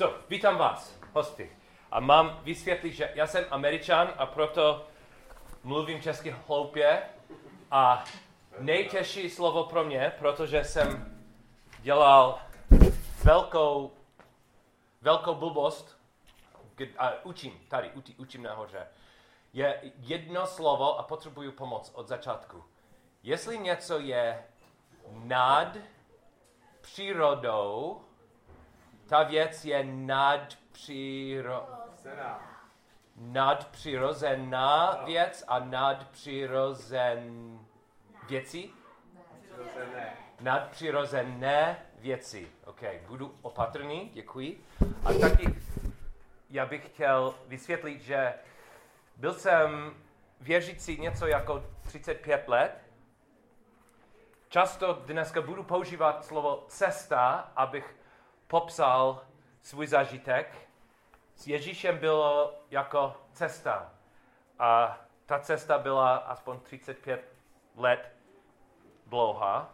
So, vítám vás, hosty. A mám vysvětlit, že já jsem američan a proto mluvím česky hloupě. A nejtěžší slovo pro mě, protože jsem dělal velkou, velkou blbost a učím tady, učím nahoře, je jedno slovo a potřebuju pomoc od začátku. Jestli něco je nad přírodou, ta věc je nadpřirozená. Nadpřirozená věc a nadpřirozen věci? Nadpřirozené věci. OK, budu opatrný, děkuji. A taky já bych chtěl vysvětlit, že byl jsem věřící něco jako 35 let. Často dneska budu používat slovo cesta, abych popsal svůj zážitek. S Ježíšem bylo jako cesta. A ta cesta byla aspoň 35 let dlouhá.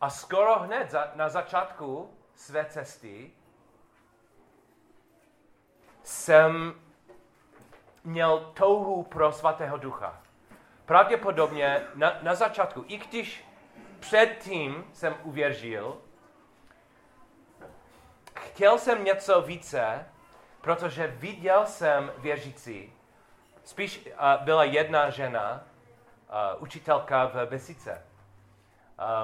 A skoro hned za, na začátku své cesty jsem měl touhu pro svatého ducha. Pravděpodobně na, na začátku, i když předtím jsem uvěřil, chtěl jsem něco více, protože viděl jsem věřící. Spíš uh, byla jedna žena, uh, učitelka v Besice.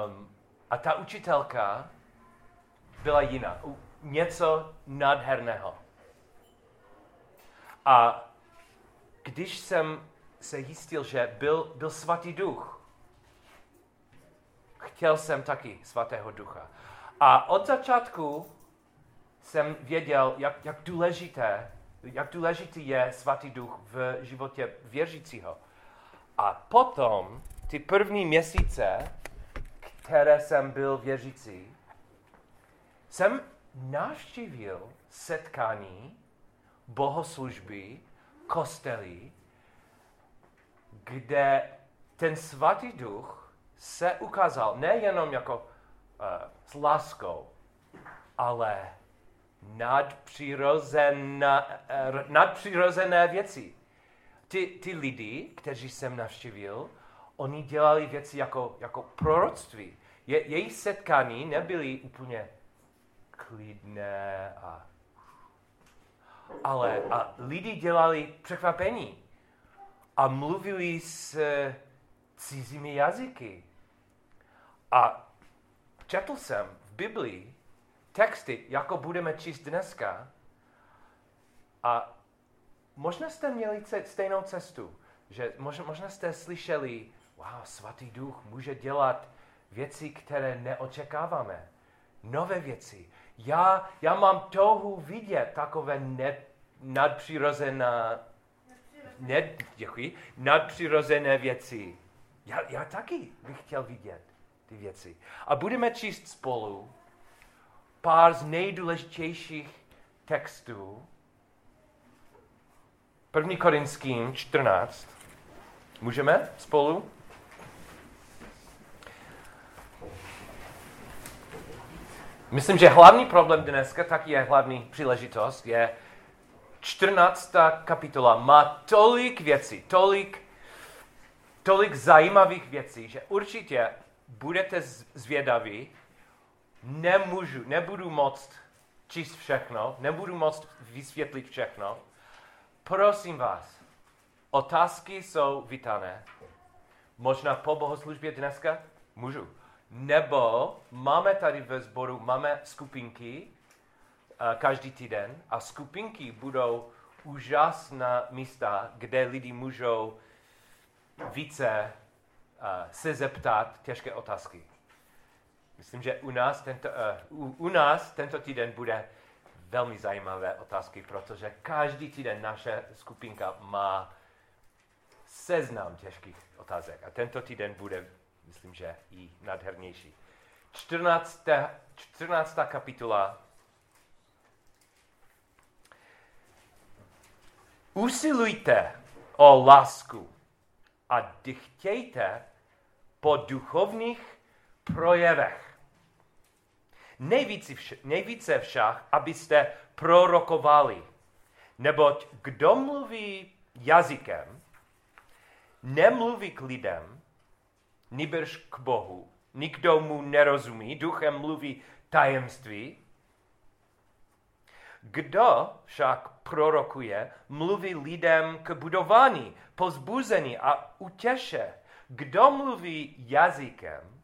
Um, a ta učitelka byla jiná. Něco nádherného. A když jsem se jistil, že byl, byl svatý duch, chtěl jsem taky svatého ducha. A od začátku jsem věděl, jak, jak důležité, jak důležitý je svatý duch v životě věřícího. A potom, ty první měsíce, které jsem byl věřící, jsem navštívil setkání, bohoslužby, kostely, kde ten svatý duch se ukázal nejenom jako uh, s láskou, ale nadpřirozené, uh, nadpřirozené věci. Ty, ty lidi, kteří jsem navštívil, oni dělali věci jako, jako proroctví. Je, jejich setkání nebyly úplně klidné a ale a lidi dělali překvapení a mluvili s cizími jazyky. A četl jsem v Biblii texty, jako budeme číst dneska, a možná jste měli stejnou cestu, že možná, jste slyšeli, wow, svatý duch může dělat věci, které neočekáváme. Nové věci. Já, já mám touhu vidět takové ne, nadpřirozená, ne, děkuji, nadpřirozené věci. Já, já taky bych chtěl vidět ty věci. A budeme číst spolu pár z nejdůležitějších textů. 1. Korinským 14. Můžeme spolu? Myslím, že hlavní problém dneska, tak je hlavní příležitost, je 14. kapitola. Má tolik věcí, tolik, tolik zajímavých věcí, že určitě budete zvědaví. Nemůžu, nebudu moct číst všechno, nebudu moct vysvětlit všechno. Prosím vás, otázky jsou vítané. Možná po bohoslužbě dneska? Můžu. Nebo máme tady ve sboru, máme skupinky uh, každý týden a skupinky budou úžasná místa, kde lidi můžou více uh, se zeptat těžké otázky. Myslím, že u nás, tento, uh, u, u nás tento týden bude velmi zajímavé otázky, protože každý týden naše skupinka má seznam těžkých otázek. A tento týden bude myslím, že i nádhernější. 14. 14. kapitola. Usilujte o lásku a dychtějte po duchovních projevech. nejvíce, vš- nejvíce však, abyste prorokovali. Neboť kdo mluví jazykem, nemluví k lidem, nýbrž k Bohu. Nikdo mu nerozumí, duchem mluví tajemství. Kdo však prorokuje, mluví lidem k budování, pozbuzení a utěše. Kdo mluví jazykem,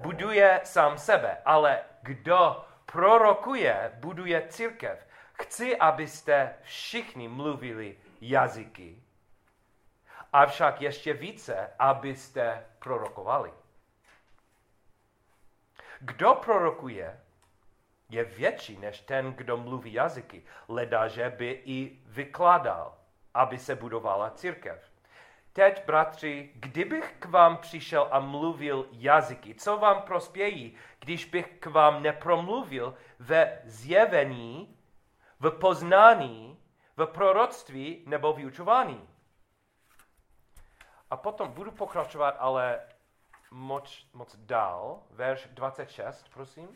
buduje sám sebe, ale kdo prorokuje, buduje církev. Chci, abyste všichni mluvili jazyky, avšak ještě více, abyste prorokovali. Kdo prorokuje, je větší než ten, kdo mluví jazyky, leda, že by i vykládal, aby se budovala církev. Teď, bratři, kdybych k vám přišel a mluvil jazyky, co vám prospějí, když bych k vám nepromluvil ve zjevení, v poznání, v proroctví nebo v učování? A potom budu pokračovat, ale moc, moc dál. Verš 26, prosím.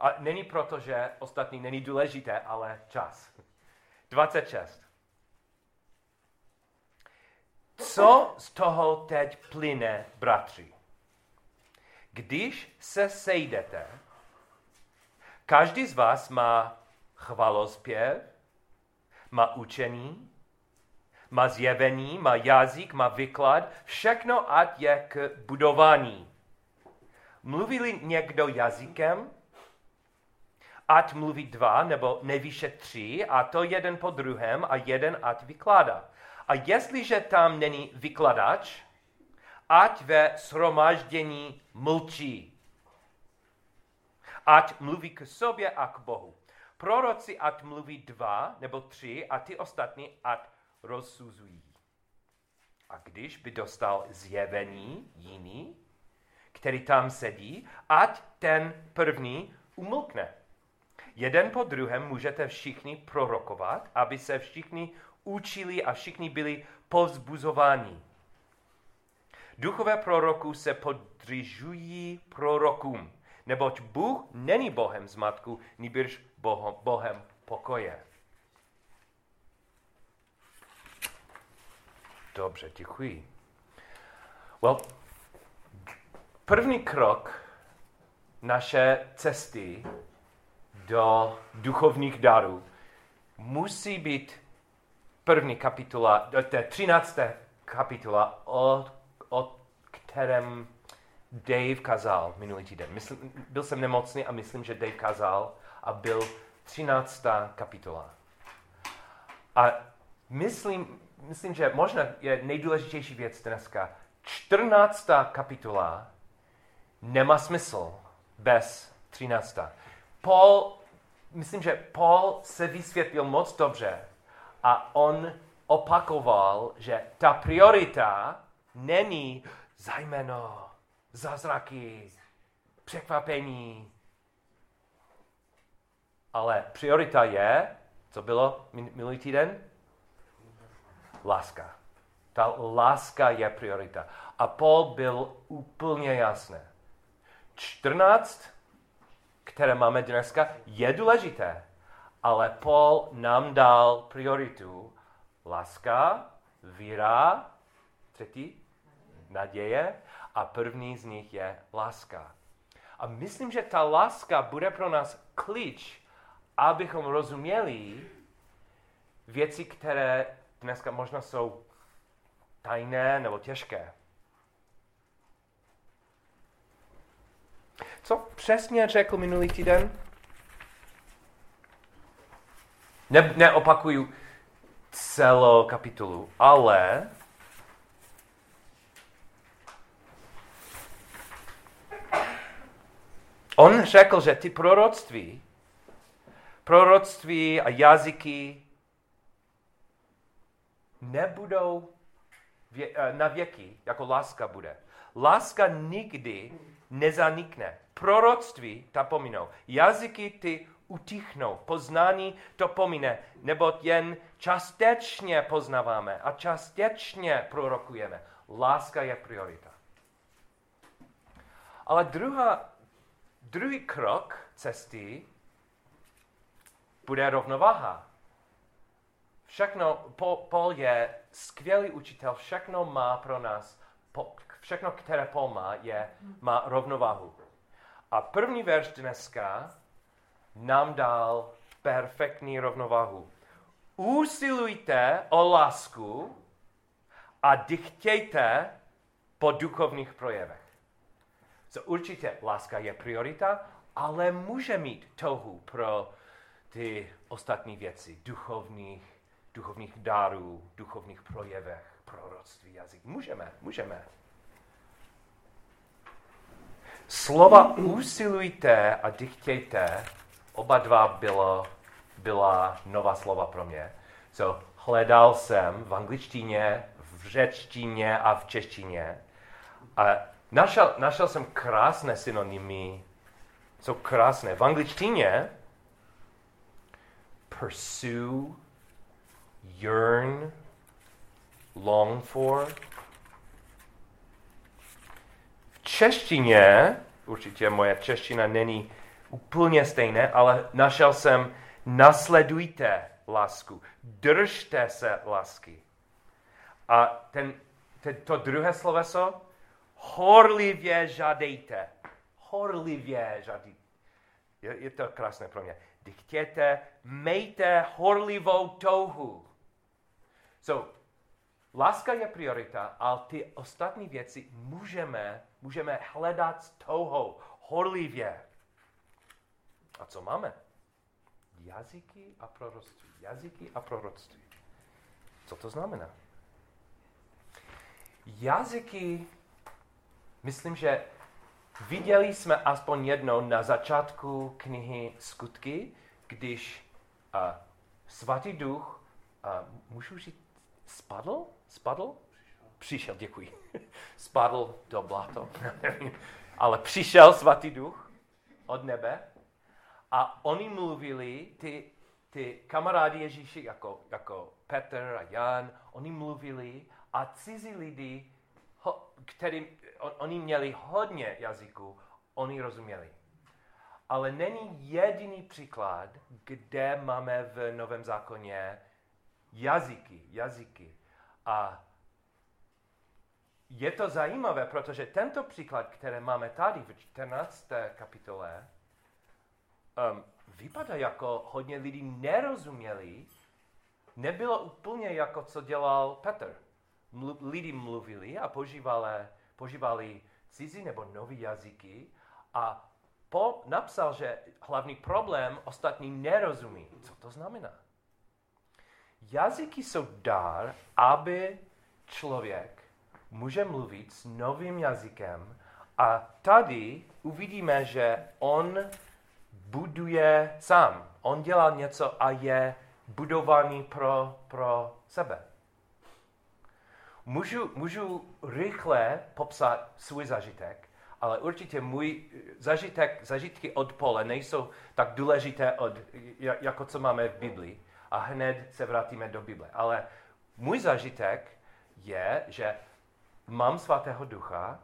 A není proto, že ostatní není důležité, ale čas. 26. Co z toho teď plyne, bratři? Když se sejdete, každý z vás má chvalospěv, má učení, má zjevení, má jazyk, má vyklad, všechno ať je k budování. Mluví někdo jazykem, ať mluví dva nebo nejvýše tři, a to jeden po druhém a jeden ať vykládá. A jestliže tam není vykladač, ať ve shromáždění mlčí. Ať mluví k sobě a k Bohu. Proroci ať mluví dva nebo tři a ty ostatní ať rozsuzují. A když by dostal zjevení jiný, který tam sedí, ať ten první umlkne. Jeden po druhém můžete všichni prorokovat, aby se všichni učili a všichni byli povzbuzováni. Duchové proroků se podržují prorokům, neboť Bůh není Bohem zmatku, nýbrž Bohem pokoje. Dobře, děkuji. Well, první krok naše cesty do duchovních darů musí být první kapitola, to je 13. kapitola, o, o kterém Dave kazal minulý týden. Myslím, byl jsem nemocný a myslím, že Dave kazal a byl 13. kapitola. A myslím, myslím, že možná je nejdůležitější věc dneska. 14. kapitola nemá smysl bez 13. Paul, myslím, že Paul se vysvětlil moc dobře a on opakoval, že ta priorita není zajmeno, zázraky, překvapení, ale priorita je, co bylo minulý týden? Láska. Ta láska je priorita. A Paul byl úplně jasný. 14, které máme dneska, je důležité, ale Paul nám dal prioritu. Láska, víra, třetí, naděje a první z nich je láska. A myslím, že ta láska bude pro nás klíč, abychom rozuměli věci, které dneska možná jsou tajné nebo těžké. Co přesně řekl minulý týden? Ne, neopakuju celou kapitolu, ale on řekl, že ty proroctví, proroctví a jazyky nebudou vě, eh, na věky, jako láska bude. Láska nikdy nezanikne. Proroctví ta pominou. Jazyky ty utichnou. Poznání to pomine, nebo jen částečně poznáváme a částečně prorokujeme. Láska je priorita. Ale druhá druhý krok cesty bude rovnováha. Všechno, Paul je skvělý učitel, všechno má pro nás, všechno, které Paul má, je, má rovnováhu. A první verš dneska nám dal perfektní rovnováhu. Usilujte o lásku a dychtějte po duchovních projevech. So určitě láska je priorita, ale může mít touhu pro ty ostatní věci, duchovních, duchovních darů, duchovních projevech, proroctví, jazyk. Můžeme, můžeme. Slova usilujte a dychtějte, oba dva bylo, byla nová slova pro mě. So, hledal jsem v angličtině, v řečtině a v češtině. A našel, našel jsem krásné synonymy, jsou krásné. V angličtině pursue, yearn, long for. V češtině, určitě moje čeština není úplně stejné, ale našel jsem nasledujte lásku, držte se lásky. A ten, ten, to druhé sloveso, horlivě žádejte. Horlivě žádejte. Je, je to krásné pro mě chtěte, mejte horlivou touhu. So, láska je priorita, ale ty ostatní věci můžeme, můžeme hledat s touhou, horlivě. A co máme? Jazyky a proroctví. Jazyky a proroctví. Co to znamená? Jazyky, myslím, že Viděli jsme aspoň jednou na začátku knihy Skutky, když uh, svatý duch, uh, můžu říct, spadl? Spadl? Přišel, děkuji. Spadl do blato, Ale přišel svatý duch od nebe a oni mluvili, ty, ty kamarádi Ježíši, jako, jako Petr a Jan, oni mluvili a cizí lidi, kterým on, oni měli hodně jazyků, oni rozuměli. Ale není jediný příklad, kde máme v Novém zákoně jazyky, jazyky. A je to zajímavé, protože tento příklad, který máme tady v 14. kapitole, um, vypadá jako hodně lidí nerozuměli, nebylo úplně jako co dělal Petr. Mlu, lidi mluvili a používali používali cizí nebo nový jazyky a po, napsal, že hlavní problém ostatní nerozumí. Co to znamená? Jazyky jsou dar, aby člověk může mluvit s novým jazykem a tady uvidíme, že on buduje sám. On dělá něco a je budovaný pro, pro sebe. Můžu, můžu rychle popsat svůj zažitek, ale určitě můj zažitek, zažitky od pole nejsou tak důležité, od, jako co máme v Biblii. A hned se vrátíme do Bible. Ale můj zažitek je, že mám svatého ducha,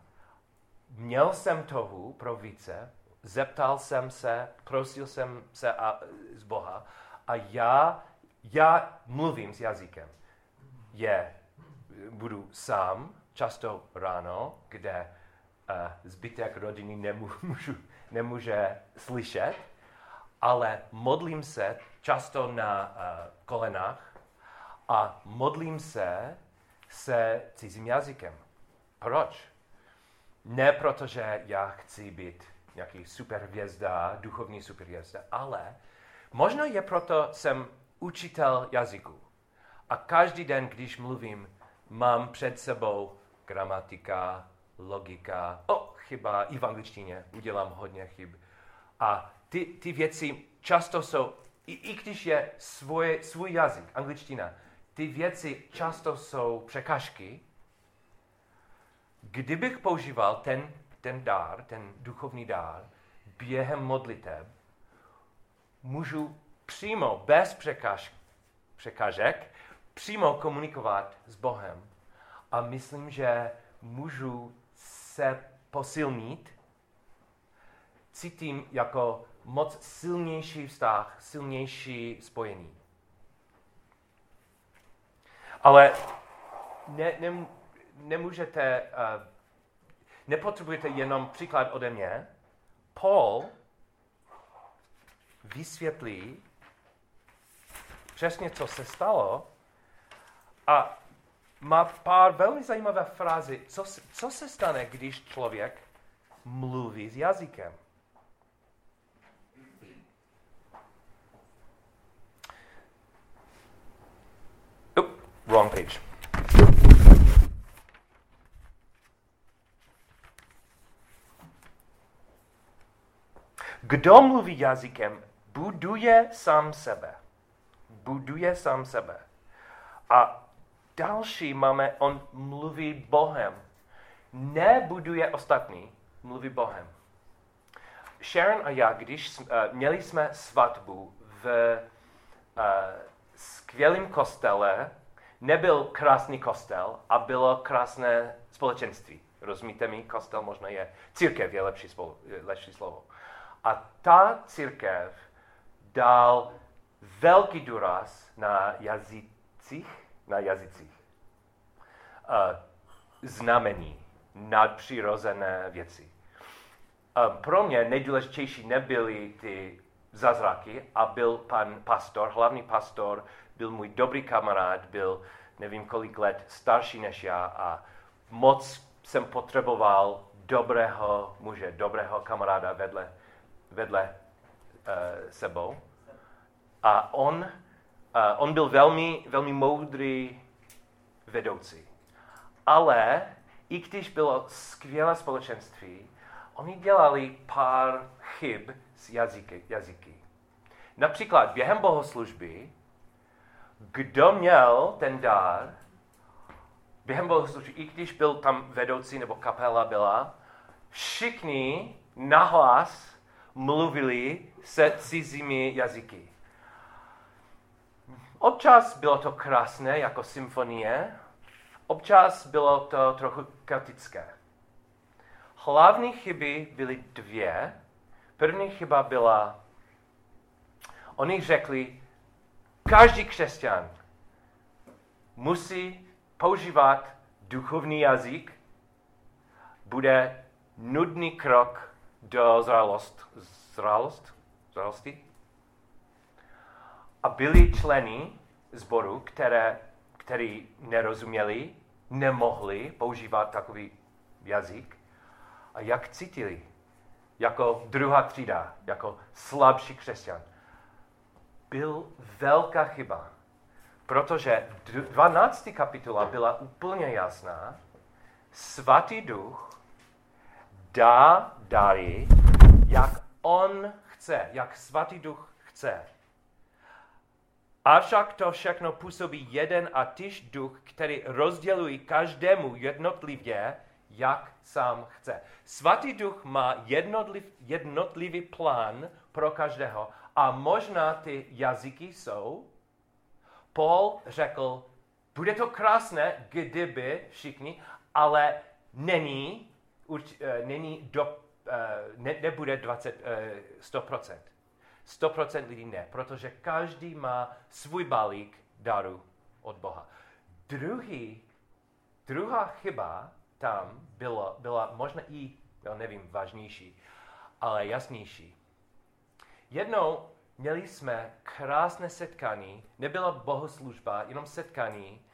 měl jsem toho pro více, zeptal jsem se, prosil jsem se a, z Boha a já, já mluvím s jazykem. Je budu sám, často ráno, kde uh, zbytek rodiny nemůžu, nemůže slyšet, ale modlím se často na uh, kolenách a modlím se se cizím jazykem. Proč? Ne protože já chci být nějaký superhvězda, duchovní superhvězda, ale možná je proto jsem učitel jazyku. A každý den, když mluvím, mám před sebou gramatika, logika, o, oh, chyba, i v angličtině udělám hodně chyb. A ty, ty věci často jsou, i, i když je svoje, svůj jazyk, angličtina, ty věci často jsou překážky. Kdybych používal ten, ten dár, ten duchovní dár, během modliteb, můžu přímo, bez překáž, překážek, přímo komunikovat s Bohem. A myslím, že můžu se posilnit cítím jako moc silnější vztah, silnější spojení. Ale ne, ne, nemůžete, uh, nepotřebujete jenom příklad ode mě. Paul vysvětlí přesně, co se stalo a má pár velmi zajímavé frázy. Co, co se stane, když člověk mluví s jazykem? Oh, wrong page. Kdo mluví jazykem, buduje sám sebe. Buduje sám sebe. A další máme, on mluví Bohem. Nebuduje ostatní, mluví Bohem. Sharon a já, když uh, měli jsme svatbu v uh, skvělém kostele, nebyl krásný kostel a bylo krásné společenství. Rozumíte mi? Kostel možná je. Církev je lepší, spolu, lepší slovo. A ta církev dal velký důraz na jazycích, na jazycích. Uh, znamení, nadpřirozené věci. Uh, pro mě nejdůležitější nebyly ty zázraky a byl pan pastor, hlavní pastor, byl můj dobrý kamarád, byl nevím kolik let starší než já a moc jsem potřeboval dobrého muže, dobrého kamaráda vedle, vedle uh, sebou. A on, uh, on byl velmi, velmi moudrý vedoucí. Ale i když bylo skvělé společenství, oni dělali pár chyb s jazyky. jazyky. Například během bohoslužby, kdo měl ten dár, během bohoslužby, i když byl tam vedoucí nebo kapela byla, všichni nahlas mluvili se cizími jazyky. Občas bylo to krásné jako symfonie, občas bylo to trochu chaotické. Hlavní chyby byly dvě. První chyba byla, oni řekli, každý křesťan musí používat duchovní jazyk, bude nudný krok do zralost, zralost, zralosti. A byli členy zboru, které, který nerozuměli, nemohli používat takový jazyk. A jak cítili? Jako druhá třída, jako slabší křesťan. Byl velká chyba, protože 12. kapitola byla úplně jasná. Svatý duch dá dary, jak on chce, jak svatý duch chce. Avšak to všechno působí jeden a tyž duch, který rozděluje každému jednotlivě, jak sám chce. Svatý duch má jednotliv, jednotlivý plán pro každého a možná ty jazyky jsou. Paul řekl, bude to krásné, kdyby všichni, ale není, uh, není do, ne, nebude 20, uh, 100%. 100% lidí ne, protože každý má svůj balík daru od Boha. Druhý, druhá chyba tam byla, byla možná i, já nevím, vážnější, ale jasnější. Jednou měli jsme krásné setkání, nebyla bohoslužba, jenom setkání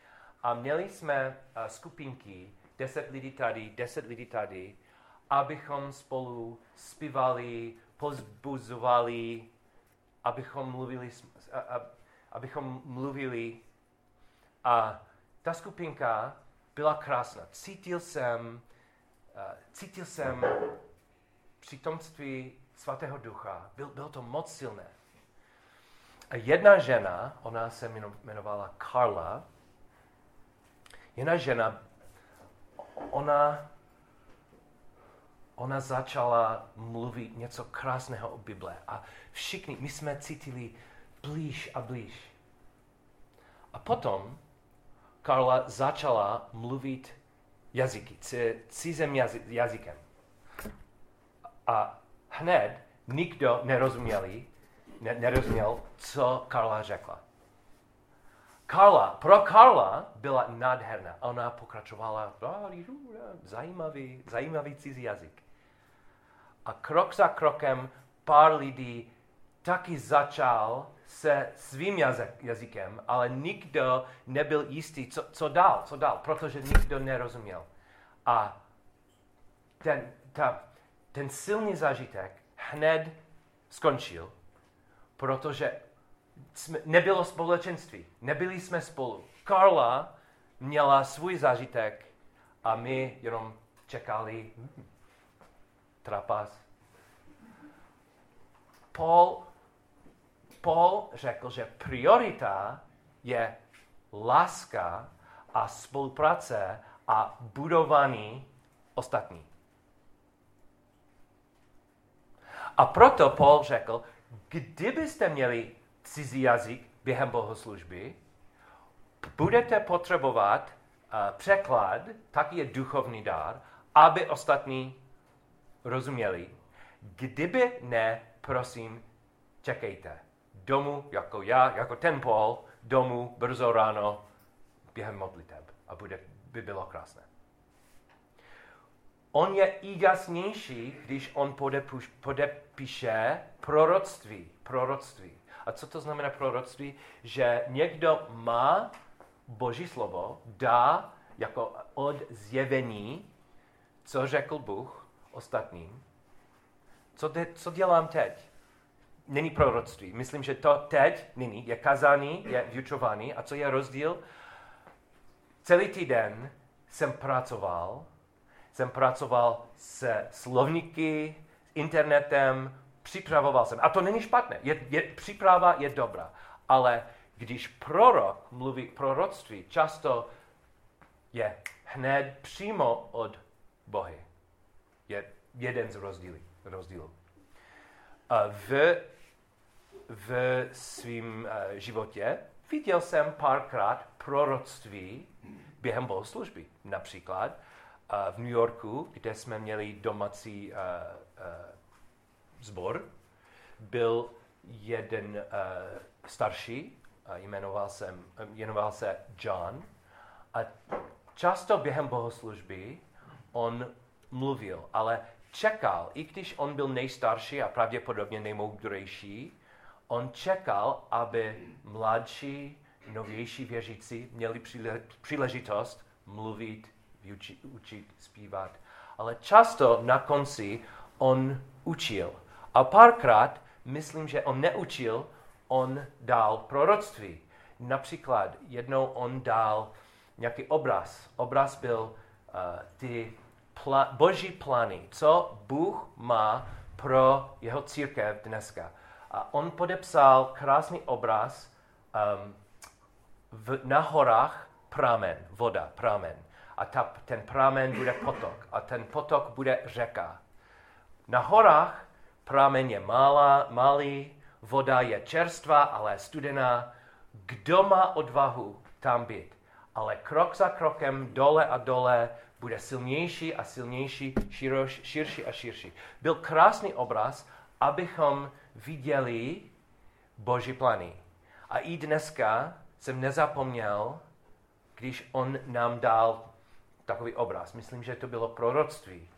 a měli jsme uh, skupinky, deset lidí tady, deset lidí tady, abychom spolu zpívali, pozbuzovali abychom mluvili, abychom mluvili a ta skupinka byla krásná. Cítil jsem, cítil jsem přítomství svatého ducha. Byl, bylo to moc silné. A jedna žena, ona se jmenovala Karla, jedna žena, ona ona začala mluvit něco krásného o Bible a všichni, my jsme cítili blíž a blíž. A potom Karla začala mluvit jazyky, cizím jazy, jazykem. A hned nikdo nerozuměli, ne, nerozuměl, co Karla řekla. Karla, pro Karla byla nádherná. Ona pokračovala, zajímavý, zajímavý cizí jazyk. A krok za krokem pár lidí taky začal se svým jazyk, jazykem, ale nikdo nebyl jistý, co, co dál, co dál, protože nikdo nerozuměl. A ten, ta, ten silný zážitek hned skončil, protože jsme, nebylo společenství, nebyli jsme spolu. Karla měla svůj zážitek a my jenom čekali hmm, trapas. Paul, Paul řekl, že priorita je láska a spolupráce a budování ostatní. A proto Paul řekl, kdybyste měli cizí jazyk během bohoslužby, budete potřebovat uh, překlad, taky je duchovní dár, aby ostatní rozuměli. Kdyby ne, prosím, čekejte. Domů, jako já, jako ten Paul, domů brzo ráno během modliteb. A bude, by bylo krásné. On je i jasnější, když on podepuš, podepíše proroctví. Proroctví. A co to znamená proroctví? Že někdo má Boží slovo, dá jako od zjevení, co řekl Bůh ostatním. Co, de, co dělám teď? Není proroctví. Myslím, že to teď, nyní, je kazání, je vyučování. A co je rozdíl? Celý týden jsem pracoval, jsem pracoval se slovníky, internetem, připravoval jsem. A to není špatné. Je, je, příprava je dobrá. Ale když prorok mluví proroctví, často je hned přímo od Bohy. Je jeden z rozdílů. rozdílů. V, v svém uh, životě viděl jsem párkrát proroctví během bohoslužby. Například uh, v New Yorku, kde jsme měli domácí uh, zbor, byl jeden starší, jmenoval, jsem, jmenoval se John, a často během bohoslužby on mluvil, ale čekal, i když on byl nejstarší a pravděpodobně nejmoudřejší, on čekal, aby mladší, novější věřící měli příležitost mluvit, učit, učit, zpívat. Ale často na konci on učil. A párkrát, myslím, že on neučil, on dal proroctví. Například jednou on dal nějaký obraz. Obraz byl uh, ty pla- boží plány, co Bůh má pro jeho církev dneska. A on podepsal krásný obraz um, v, na horách pramen, voda, pramen. A ta, ten pramen bude potok a ten potok bude řeka. Na horách pramen je malá, malý, voda je čerstvá, ale studená. Kdo má odvahu tam být? Ale krok za krokem, dole a dole, bude silnější a silnější, široš, širší a širší. Byl krásný obraz, abychom viděli Boží plány. A i dneska jsem nezapomněl, když on nám dal takový obraz. Myslím, že to bylo proroctví.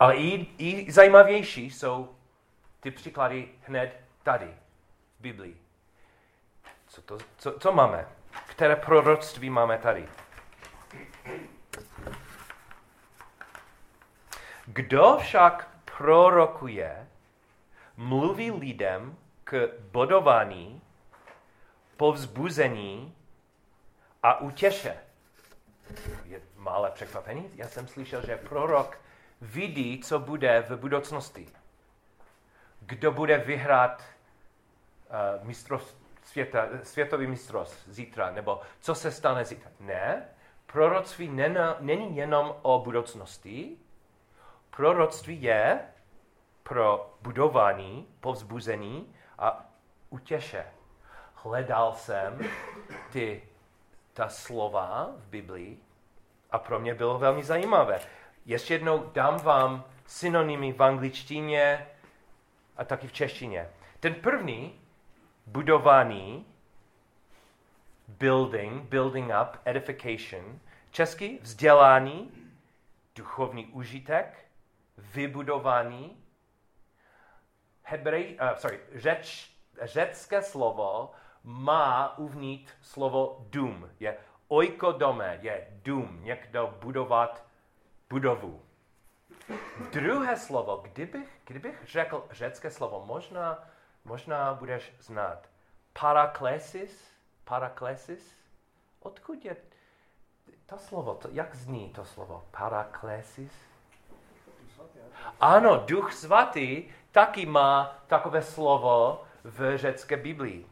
Ale i, i zajímavější jsou ty příklady hned tady, v Biblii. Co, to, co, co máme? Které proroctví máme tady? Kdo však prorokuje, mluví lidem k bodování, povzbuzení a utěše. Je malé překvapení. Já jsem slyšel, že prorok vidí, co bude v budoucnosti. Kdo bude vyhrát uh, mistrovství světa, světový mistrovství zítra, nebo co se stane zítra. Ne, proroctví není jenom o budoucnosti, proroctví je pro budování, povzbuzení a utěše. Hledal jsem ty, ta slova v Biblii a pro mě bylo velmi zajímavé. Ještě jednou dám vám synonymy v angličtině a taky v češtině. Ten první, budování, building, building up, edification. Česky vzdělání, duchovní užitek, vybudování. Hebrej, uh, sorry, řeč, řecké slovo má uvnitř slovo dům. Je oikodome, je dům, někdo budovat budovu. Druhé slovo, kdybych, kdybych řekl řecké slovo, možná, možná budeš znát. Paraklesis, paraklesis. Odkud je to slovo? To, jak zní to slovo? Paraklesis? Ano, duch svatý taky má takové slovo v řecké Biblii.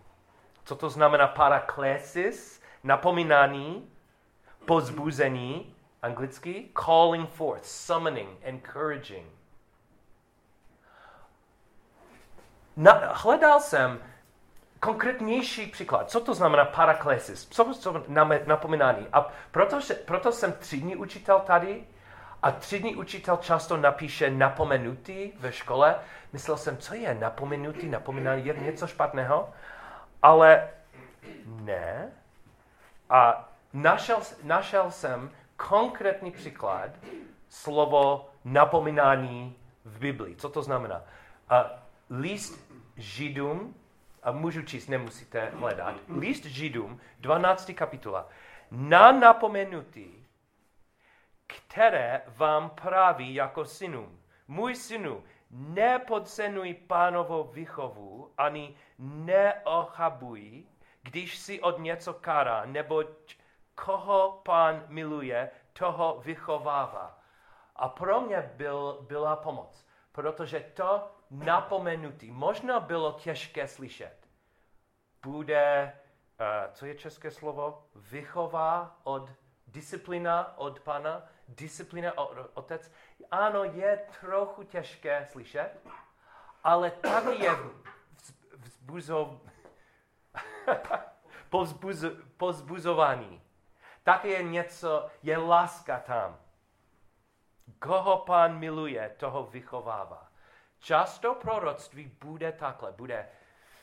Co to znamená paraklesis? Napomínání, pozbuzení, anglicky calling forth, summoning, encouraging. Na, hledal jsem konkrétnější příklad. Co to znamená paraklesis? Co to napomínání? A proto, proto jsem třídní učitel tady a třídní učitel často napíše napomenutý ve škole. Myslel jsem, co je napomenutý, napomínání, je něco špatného? Ale ne. A našel, našel jsem konkrétní příklad slovo napomínání v Biblii. Co to znamená? A list Židům, a můžu číst, nemusíte hledat, list Židům, 12. kapitola, na napomenutí, které vám praví jako synům. Můj synu, nepodcenuj pánovou výchovu, ani neochabuj, když si od něco kará, neboť koho pán miluje, toho vychovává. A pro mě byl, byla pomoc, protože to napomenutí možná bylo těžké slyšet. Bude, uh, co je české slovo, vychová od disciplina od pana, disciplina od otec. Ano, je trochu těžké slyšet, ale taky je vzbuzov... pozbuz, pozbuzování tak je něco, je láska tam. Koho pán miluje, toho vychovává. Často proroctví bude takhle, bude,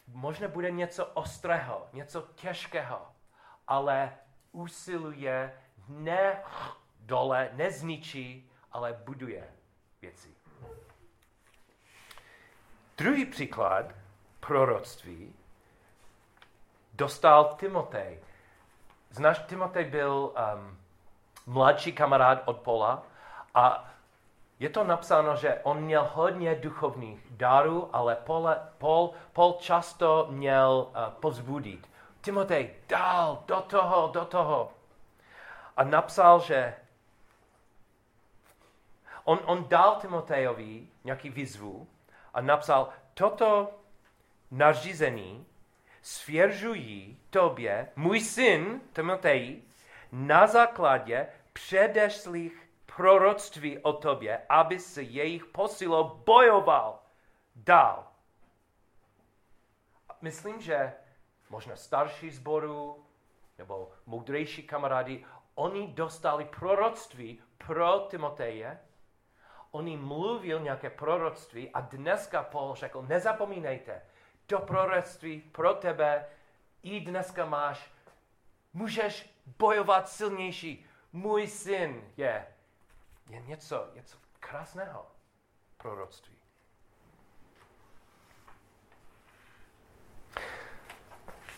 možná bude něco ostrého, něco těžkého, ale usiluje ne dole, nezničí, ale buduje věci. Druhý příklad proroctví dostal Timotej Znáš, Timotej byl um, mladší kamarád od Pola a je to napsáno, že on měl hodně duchovních darů, ale Paul, Paul, Paul často měl uh, pozbudit. Timotej, dál, do toho, do toho. A napsal, že on, on dal Timotejovi nějaký výzvu a napsal, toto nařízení svěržují tobě, můj syn Timotej, na základě předešlých proroctví o tobě, aby se jejich posilo bojoval dál. Myslím, že možná starší zboru nebo moudrejší kamarádi, oni dostali proroctví pro Timoteje, oni mluvil nějaké proroctví a dneska Paul řekl, nezapomínejte, to proroctví pro tebe i dneska máš. Můžeš bojovat silnější. Můj syn je, je něco, něco krásného proroctví.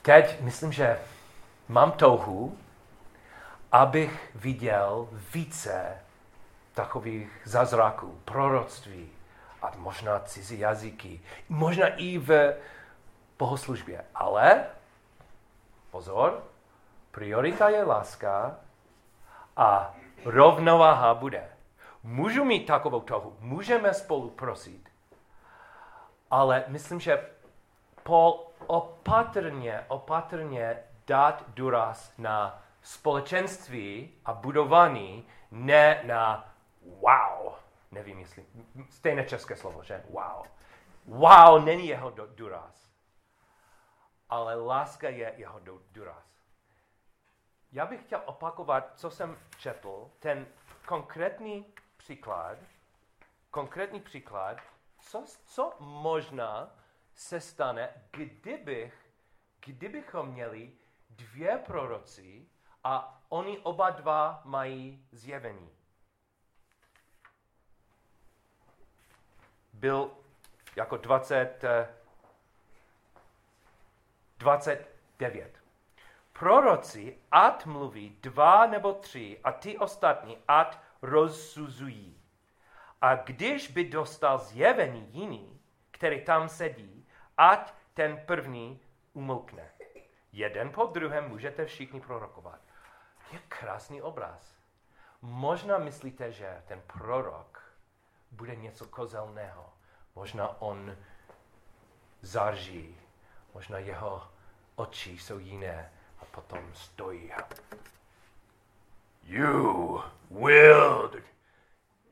Teď myslím, že mám touhu, abych viděl více takových zázraků, proroctví a možná cizí jazyky, možná i v bohoslužbě. Ale, pozor, priorita je láska a rovnováha bude. Můžu mít takovou tohu, můžeme spolu prosit, ale myslím, že Paul opatrně, opatrně dát důraz na společenství a budování, ne na wow. Nevím, jestli, stejné české slovo, že? Wow. Wow není jeho důraz ale láska je jeho důraz. Já bych chtěl opakovat, co jsem četl, ten konkrétní příklad, konkrétní příklad, co, co možná se stane, kdybych, kdybychom měli dvě proroci a oni oba dva mají zjevení. Byl jako 20, 29. Proroci ať mluví dva nebo tři a ty ostatní ať rozsuzují. A když by dostal zjevení jiný, který tam sedí, ať ten první umlkne. Jeden po druhém můžete všichni prorokovat. Je krásný obraz. Možná myslíte, že ten prorok bude něco kozelného. Možná on zarží, možná jeho oči jsou jiné a potom stojí. You will.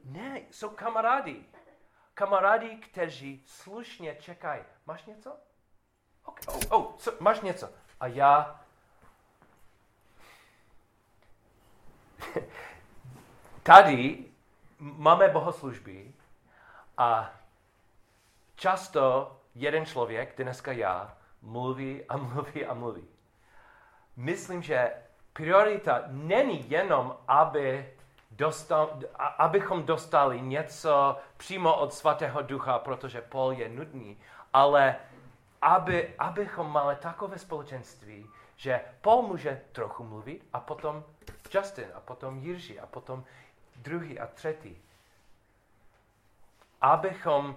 Ne, jsou kamarádi. Kamarádi, kteří slušně čekají. Máš něco? Okay. Oh, oh, so, máš něco. A já tady máme bohoslužby a často jeden člověk, dneska já, mluví a mluví a mluví. Myslím, že priorita není jenom, aby dostal, abychom dostali něco přímo od svatého ducha, protože Paul je nudný, ale aby, abychom mali takové společenství, že Paul může trochu mluvit a potom Justin a potom Jiří a potom druhý a třetí. Abychom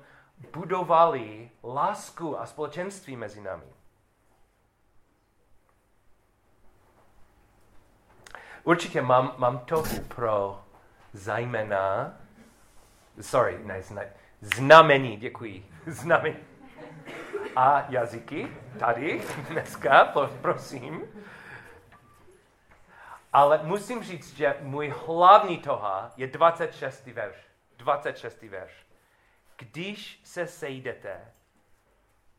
budovali lásku a společenství mezi námi. Určitě mám, mám to pro zajména, sorry, ne, ne, znamení, děkuji, znamení a jazyky tady dneska, prosím. Ale musím říct, že můj hlavní toha je 26. verš. 26. verš. Když se sejdete,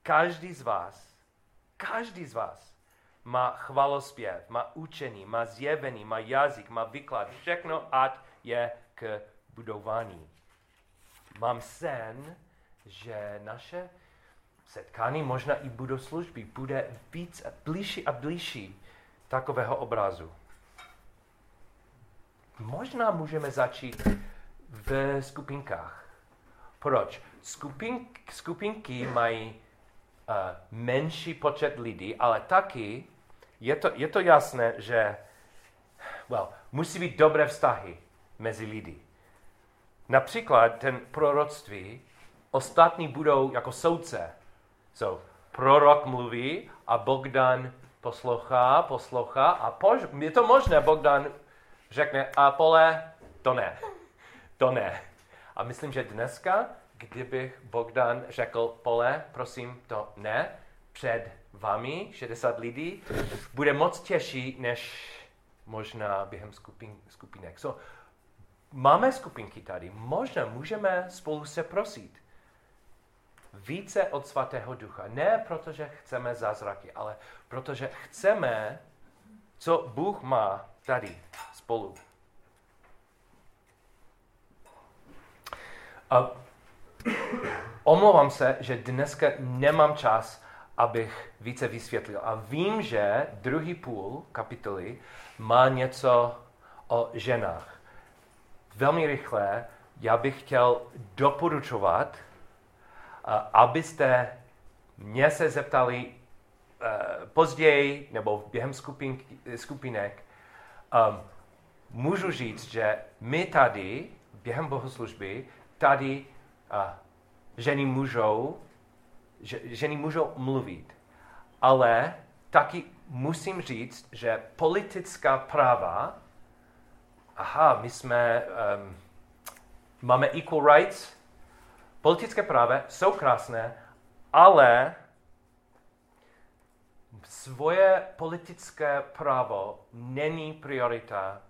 každý z vás, každý z vás má chvalospěv, má učení, má zjevení, má jazyk, má výklad, všechno, ať je k budování. Mám sen, že naše setkání, možná i služby, bude víc a blížší a blížší takového obrazu. Možná můžeme začít v skupinkách. Proč? Skupink, skupinky mají uh, menší počet lidí, ale taky je to, je to jasné, že well, musí být dobré vztahy mezi lidi. Například ten proroctví, ostatní budou jako soudce. So, prorok mluví a Bogdan poslouchá, poslouchá a pož, je to možné, Bogdan řekne, a pole, to ne, to ne. A myslím, že dneska, kdybych Bogdan řekl, pole, prosím, to ne, před vámi, 60 lidí, bude moc těžší, než možná během skupin, skupinek. So, máme skupinky tady, možná můžeme spolu se prosit. Více od svatého ducha. Ne protože chceme zázraky, ale protože chceme, co Bůh má tady spolu. A omlouvám se, že dneska nemám čas, abych více vysvětlil. A vím, že druhý půl kapitoly má něco o ženách velmi rychle, já bych chtěl doporučovat, abyste mě se zeptali e, později nebo během skupin, skupinek. Um, můžu říct, že my tady během bohoslužby tady ženy můžou, ženy můžou mluvit, ale taky musím říct, že politická práva aha, my jsme, um, máme equal rights, politické práva jsou krásné, ale svoje politické právo není priorita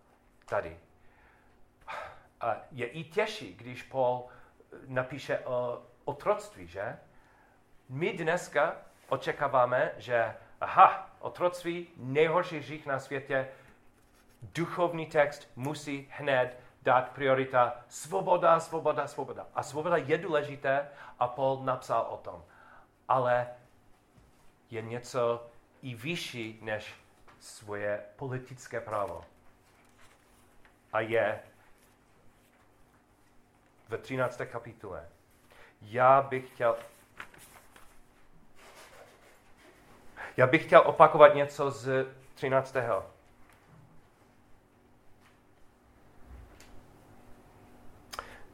tady. A je i těžší, když Paul napíše o otroctví, že? My dneska očekáváme, že aha, otroctví, nejhorší hřích na světě, duchovní text musí hned dát priorita svoboda, svoboda, svoboda. A svoboda je důležité a Paul napsal o tom. Ale je něco i vyšší než svoje politické právo. A je v 13. kapitule. Já bych chtěl Já bych chtěl opakovat něco z 13.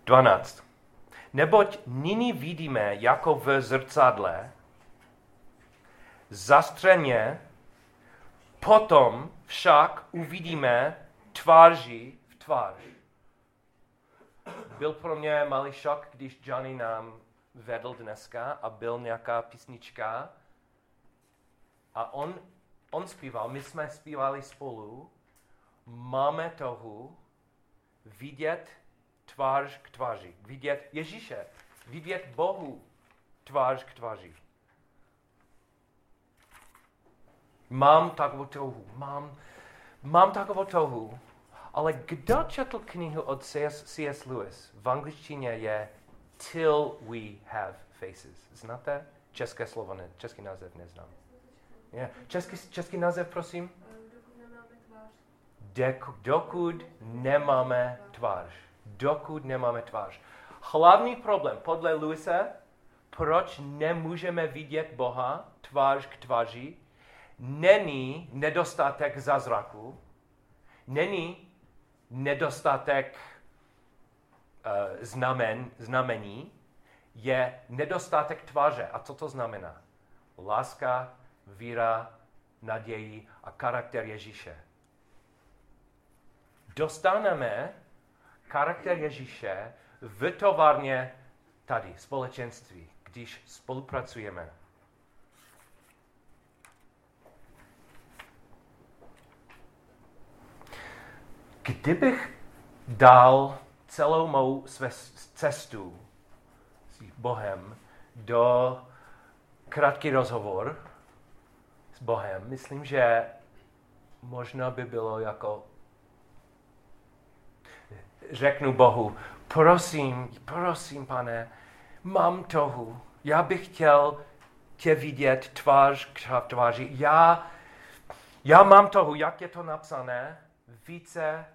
12. Neboť nyní vidíme jako v zrcadle, zastřeně, potom však uvidíme tváří v tvář. Byl pro mě malý šok, když Johnny nám vedl dneska a byl nějaká písnička a on, on zpíval, my jsme zpívali spolu, máme toho vidět tvář k tváři, vidět Ježíše, vidět Bohu tvář k tváři. Mám takovou touhu, mám, mám takovou touhu, ale kdo četl knihu od C.S. Lewis? V angličtině je Till we have faces. Znáte? České slovo, ne, český název neznám. Yeah. Český, český název, prosím? dokud nemáme tvář dokud nemáme tvář. Hlavní problém podle Luise, proč nemůžeme vidět Boha tvář k tváři, není nedostatek zázraku, není nedostatek uh, znamen, znamení, je nedostatek tváře. A co to znamená? Láska, víra, naději a charakter Ježíše. Dostaneme charakter Ježíše v továrně tady, společenství, když spolupracujeme. Kdybych dal celou mou své cestu s Bohem do krátký rozhovor Bohem, myslím, že možná by bylo jako řeknu Bohu, prosím, prosím, pane, mám toho, já bych chtěl tě vidět tvář k tváři. Já, já mám toho, jak je to napsané, více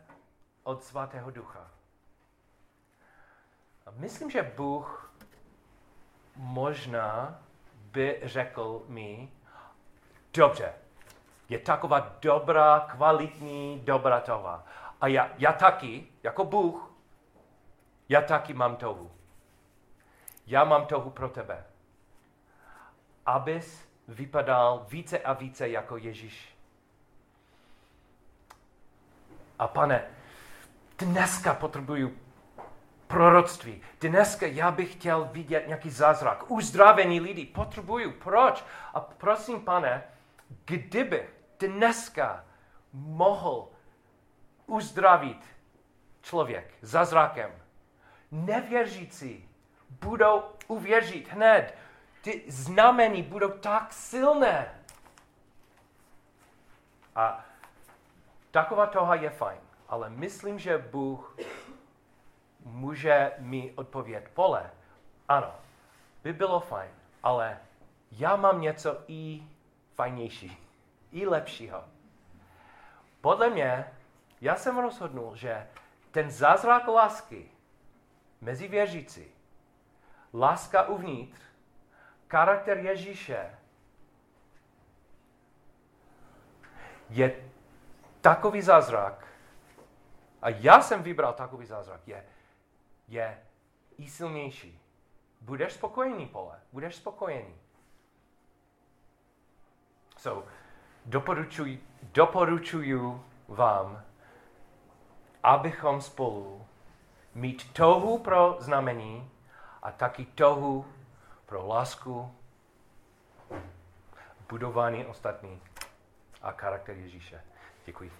od svatého ducha. A myslím, že Bůh možná by řekl mi, dobře, je taková dobrá, kvalitní dobra toho. A já, já taky, jako Bůh, já taky mám touhu. Já mám touhu pro tebe. Abys vypadal více a více jako Ježíš. A pane, dneska potřebuju proroctví. Dneska já bych chtěl vidět nějaký zázrak. Uzdravení lidí potřebuju. Proč? A prosím, pane, kdyby dneska mohl uzdravit člověk zázrakem. Nevěřící budou uvěřit hned. Ty znamení budou tak silné. A taková toha je fajn, ale myslím, že Bůh může mi odpovědět, pole, ano, by bylo fajn, ale já mám něco i fajnější, i lepšího. Podle mě já jsem rozhodnul, že ten zázrak lásky mezi věřící, láska uvnitř, charakter Ježíše je takový zázrak, a já jsem vybral takový zázrak, je, je i silnější. Budeš spokojený, Pole, budeš spokojený. So, doporučuji, doporučuju vám abychom spolu mít tohu pro znamení a taky tohu pro lásku, budování ostatní a charakter Ježíše. Děkuji.